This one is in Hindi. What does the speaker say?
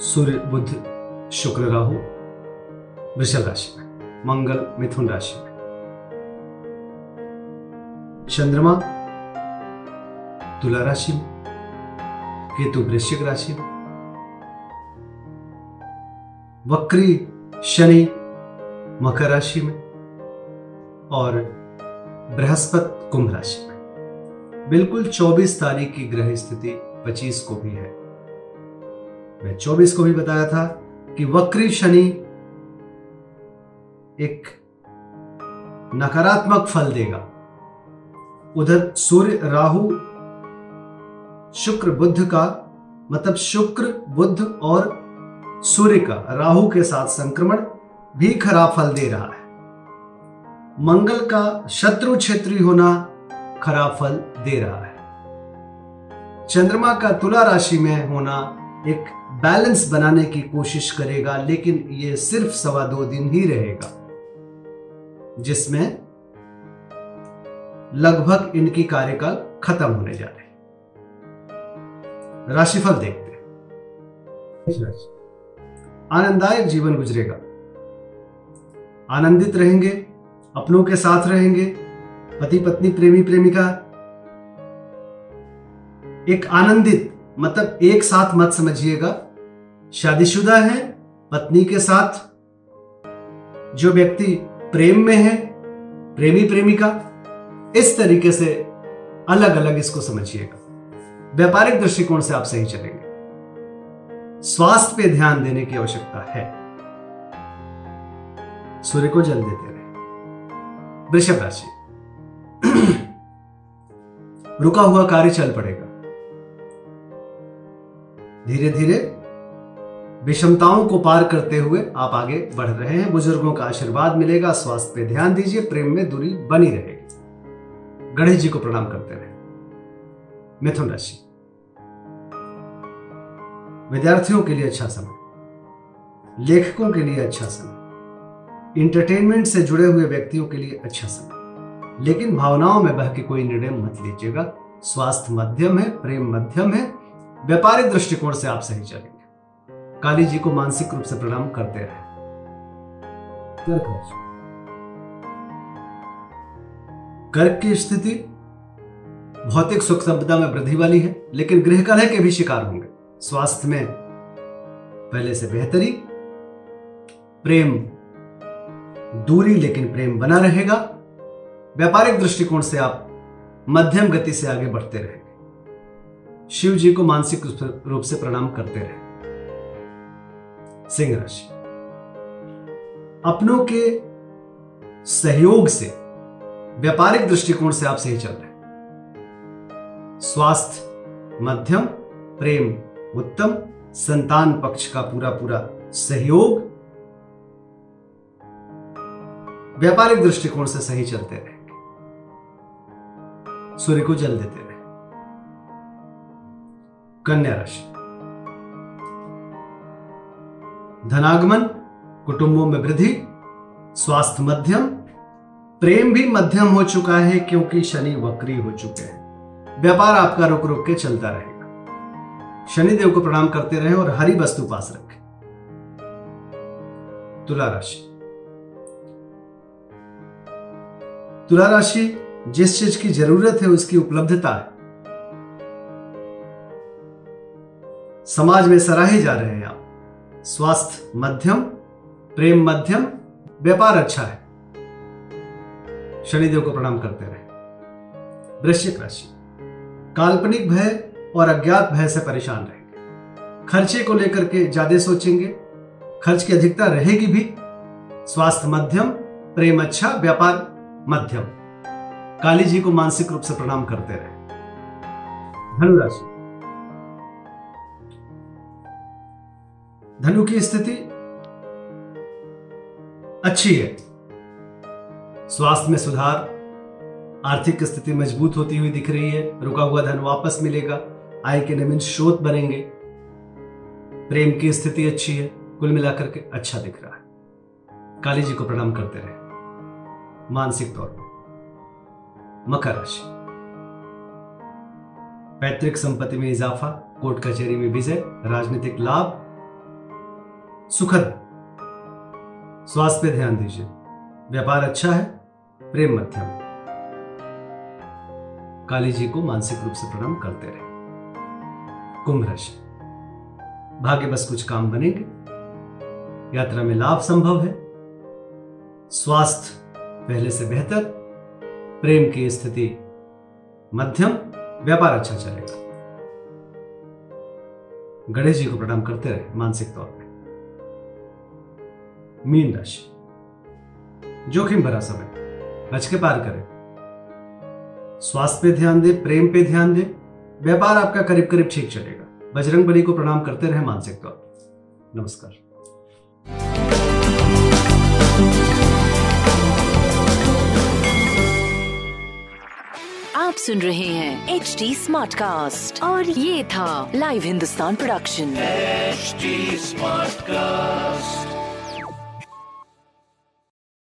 सूर्य, बुध, शुक्र, राहु, वृषभ राशि में, मंगल, मिथुन राशि में। चंद्रमा, तुला राशि में, केतु वृश्चिक राशि में। वक्री, शनि, मकर राशि में और बृहस्पति, कुंभ राशि में। बिल्कुल 24 तारीख की ग्रह स्थिति 25 को भी है। मैं 24 को भी बताया था कि वक्री शनि एक नकारात्मक फल देगा। उधर सूर्य राहु शुक्र बुद्ध का मतलब शुक्र बुद्ध और सूर्य का राहु के साथ संक्रमण भी खराब फल दे रहा है। मंगल का शत्रु क्षेत्री होना खराब फल दे रहा है। चंद्रमा का तुला राशि में होना एक बैलेंस बनाने की कोशिश करेगा लेकिन यह सिर्फ़ सवा दो दिन ही रहेगा जिसमें लगभग इनकी कार्यकाल खत्म होने जा रहे राशिफल देखते हैं। आनंददायक जीवन गुजरेगा। आनंदित रहेंगे अपनों के साथ रहेंगे पति पत्नी प्रेमी प्रेमिका एक आनंदित मतलब एक साथ मत समझिएगा। शादीशुदा है, पत्नी के साथ। जो व्यक्ति प्रेम में है, प्रेमी प्रेमिका, इस तरीके से अलग अलग इसको समझिएगा। व्यापारिक दृष्टिकोण से आप सही चलेंगे। स्वास्थ्य पे ध्यान देने की आवश्यकता है। सूर्य को जल देते रहे। वृषभ राशि। रुका हुआ कार्य चल पड़ेगा। धीरे धीरे विषमताओं को पार करते हुए आप आगे बढ़ रहे हैं। बुज़ुर्गों का आशीर्वाद मिलेगा। स्वास्थ्य पे ध्यान दीजिए। प्रेम में दूरी बनी रहेगी। गणेश जी को प्रणाम करते रहे। मिथुन राशि। विद्यार्थियों के लिए अच्छा समय। लेखकों के लिए अच्छा समय। इंटरटेनमेंट से जुड़े हुए व्यक्तियों के लिए अच्छा समय। लेकिन भावनाओं में बह के कोई निर्णय मत लीजिएगा। स्वास्थ्य मध्यम है, प्रेम मध्यम है व्यापारिक दृष्टिकोण से आप सही चलेंगे। काली जी को मानसिक रूप से प्रणाम करते रहे। कर्क की स्थिति भौतिक सुख संपदा में वृद्धि वाली है लेकिन गृह कलह के भी शिकार होंगे। स्वास्थ्य में पहले से बेहतरी प्रेम दूरी लेकिन प्रेम बना रहेगा। व्यापारिक दृष्टिकोण से आप मध्यम गति से आगे बढ़ते रहेंगे। शिव जी को मानसिक रूप से प्रणाम करते रहे। सिंह राशि। अपनों के सहयोग से, व्यापारिक दृष्टिकोण से आप सही चल रहे स्वास्थ्य, मध्यम, प्रेम, उत्तम, संतान पक्ष का पूरा पूरा सहयोग। व्यापारिक दृष्टिकोण से सही चलते रहे। सूर्य को जल देते रहे। कन्या राशि। धनागमन, कुटुंबों में वृद्धि, स्वास्थ्य मध्यम, प्रेम भी मध्यम हो चुका है क्योंकि शनि वक्री हो चुके हैं। व्यापार आपका रुक रुक के चलता रहेगा। शनिदेव को प्रणाम करते रहे और हरी वस्तु पास रखें। तुला राशि। तुला राशि जिस चीज़ की ज़रूरत है उसकी उपलब्धता है। समाज में सराहे जा रहे हैं आप। स्वास्थ्य मध्यम, प्रेम मध्यम, व्यापार अच्छा है। शनिदेव को प्रणाम करते रहे। वृश्चिक राशि। काल्पनिक भय और अज्ञात भय से परेशान रहेंगे। खर्चे को लेकर के ज़्यादा सोचेंगे। खर्च की अधिकता रहेगी भी। स्वास्थ्य मध्यम, प्रेम अच्छा व्यापार मध्यम। काली जी को मानसिक रूप से प्रणाम करते रहे। धनुराशि धनु की स्थिति अच्छी है। स्वास्थ्य में सुधार, आर्थिक स्थिति मज़बूत होती हुई दिख रही है। रुका हुआ धन वापस मिलेगा। आय के नवीन स्रोत बनेंगे। प्रेम की स्थिति अच्छी है। कुल मिलाकर के अच्छा दिख रहा है। काली जी को प्रणाम करते रहे। मानसिक तौर पर। मकर राशि। पैतृक संपत्ति में इजाफा, कोर्ट कचहरी में विजय, राजनीतिक लाभ सुखद। स्वास्थ्य पे ध्यान दीजिए। व्यापार अच्छा है, प्रेम मध्यम काली जी को मानसिक रूप से प्रणाम करते रहे। कुंभ राशि। भाग्य बस कुछ काम बनेंगे। यात्रा में लाभ संभव है। स्वास्थ्य पहले से बेहतर, प्रेम की स्थिति मध्यम, व्यापार अच्छा चलेगा। गणेश जी को प्रणाम करते रहे, मानसिक तौर पर मीन राशि। जोखिम भरा समय। बच के पार करें। स्वास्थ्य पे ध्यान दे प्रेम पे ध्यान दे। व्यापार आपका करीब करीब ठीक चलेगा। बजरंग बली को प्रणाम करते रहे मानसिक तौर पर। नमस्कार। आप सुन रहे हैं एच डी स्मार्ट कास्ट और ये था live Hindustan production H smart Smartcast.